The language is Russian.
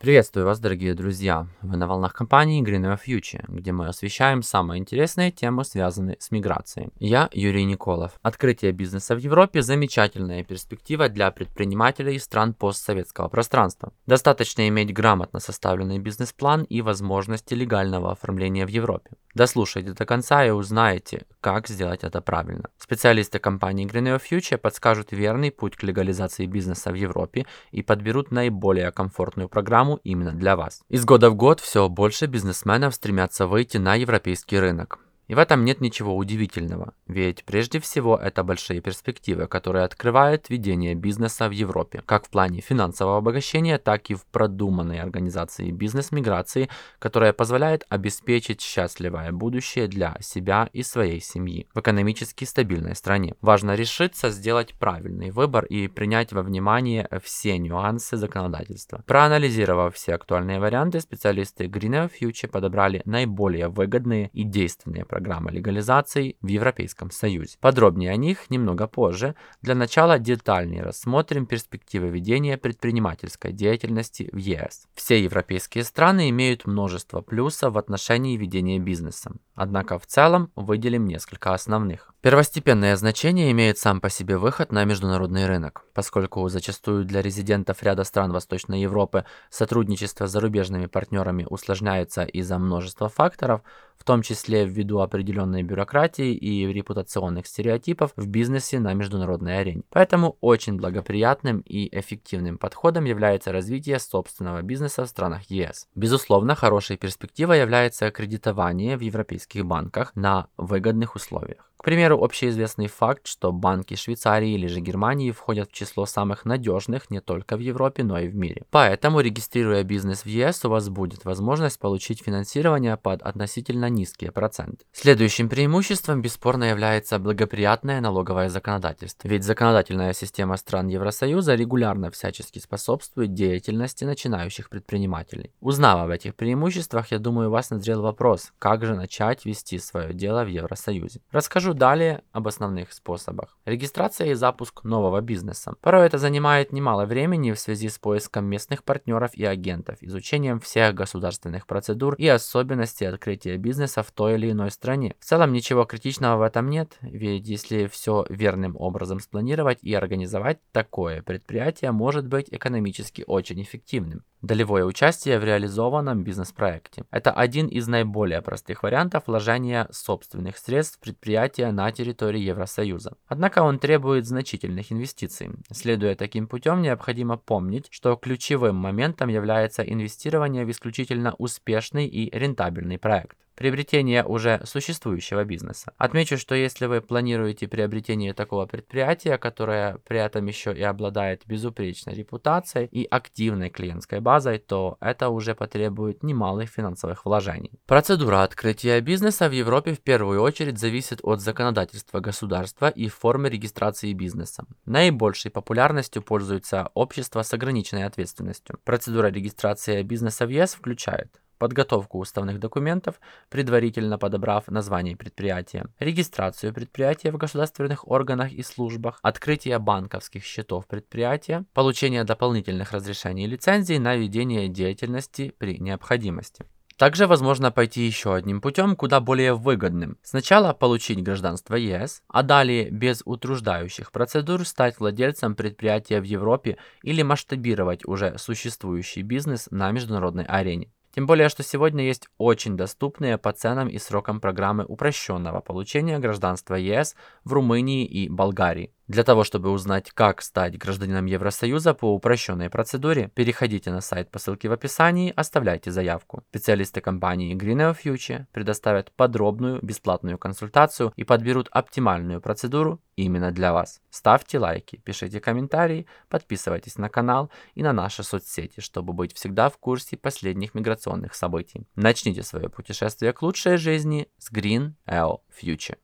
Приветствую вас, дорогие друзья! Вы на волнах компании Greenway Future, где мы освещаем самые интересные темы, связанные с миграцией. Я Юрий Николов. Открытие бизнеса в Европе – замечательная перспектива для предпринимателей из стран постсоветского пространства. Достаточно иметь грамотно составленный бизнес-план и возможности легального оформления в Европе. Дослушайте до конца и узнаете, как сделать это правильно. Специалисты компании Greenway Future подскажут верный путь к легализации бизнеса в Европе и подберут наиболее комфортную программу именно для вас. Из года в год все больше бизнесменов стремятся выйти на европейский рынок. И в этом нет ничего удивительного, ведь прежде всего это большие перспективы, которые открывают ведение бизнеса в Европе, как в плане финансового обогащения, так и в продуманной организации бизнес-миграции, которая позволяет обеспечить счастливое будущее для себя и своей семьи в экономически стабильной стране. Важно решиться сделать правильный выбор и принять во внимание все нюансы законодательства. Проанализировав все актуальные варианты, специалисты Greener Future подобрали наиболее выгодные и действенные программы программы легализации в Европейском Союзе. Подробнее о них немного позже. Для начала детальнее рассмотрим перспективы ведения предпринимательской деятельности в ЕС. Все европейские страны имеют множество плюсов в отношении ведения бизнеса. Однако в целом выделим несколько основных. Первостепенное значение имеет сам по себе выход на международный рынок, поскольку зачастую для резидентов ряда стран Восточной Европы сотрудничество с зарубежными партнерами усложняется из-за множества факторов, в том числе ввиду определенной бюрократии и репутационных стереотипов в бизнесе на международной арене. Поэтому очень благоприятным и эффективным подходом является развитие собственного бизнеса в странах ЕС. Безусловно, хорошей перспективой является кредитование в европейских банках на выгодных условиях. К примеру, общеизвестный факт, что банки Швейцарии или же Германии входят в число самых надежных не только в Европе, но и в мире. Поэтому, регистрируя бизнес в ЕС, у вас будет возможность получить финансирование под относительно низкие проценты. Следующим преимуществом бесспорно является благоприятное налоговое законодательство. Ведь законодательная система стран Евросоюза регулярно всячески способствует деятельности начинающих предпринимателей. Узнав об этих преимуществах, я думаю, у вас назрел вопрос, как же начать вести свое дело в Евросоюзе. Расскажу далее об основных способах. Регистрация и запуск нового бизнеса. Порой это занимает немало времени в связи с поиском местных партнеров и агентов, изучением всех государственных процедур и особенностей открытия бизнеса в той или иной стране. В целом ничего критичного в этом нет, ведь если все верным образом спланировать и организовать, такое предприятие может быть экономически очень эффективным. Долевое участие в реализованном бизнес-проекте. Это один из наиболее простых вариантов вложения собственных средств в предприятия на территории Евросоюза. Однако он требует значительных инвестиций. Следуя таким путем, необходимо помнить, что ключевым моментом является инвестирование в исключительно успешный и рентабельный проект приобретение уже существующего бизнеса. Отмечу, что если вы планируете приобретение такого предприятия, которое при этом еще и обладает безупречной репутацией и активной клиентской базой, то это уже потребует немалых финансовых вложений. Процедура открытия бизнеса в Европе в первую очередь зависит от законодательства государства и формы регистрации бизнеса. Наибольшей популярностью пользуются общества с ограниченной ответственностью. Процедура регистрации бизнеса в ЕС включает подготовку уставных документов, предварительно подобрав название предприятия, регистрацию предприятия в государственных органах и службах, открытие банковских счетов предприятия, получение дополнительных разрешений и лицензий на ведение деятельности при необходимости. Также возможно пойти еще одним путем, куда более выгодным. Сначала получить гражданство ЕС, а далее без утруждающих процедур стать владельцем предприятия в Европе или масштабировать уже существующий бизнес на международной арене. Тем более, что сегодня есть очень доступные по ценам и срокам программы упрощенного получения гражданства ЕС в Румынии и Болгарии. Для того, чтобы узнать, как стать гражданином Евросоюза по упрощенной процедуре, переходите на сайт по ссылке в описании, оставляйте заявку. Специалисты компании Greeneo Future предоставят подробную бесплатную консультацию и подберут оптимальную процедуру именно для вас. Ставьте лайки, пишите комментарии, подписывайтесь на канал и на наши соцсети, чтобы быть всегда в курсе последних миграционных событий. Начните свое путешествие к лучшей жизни с Green Future.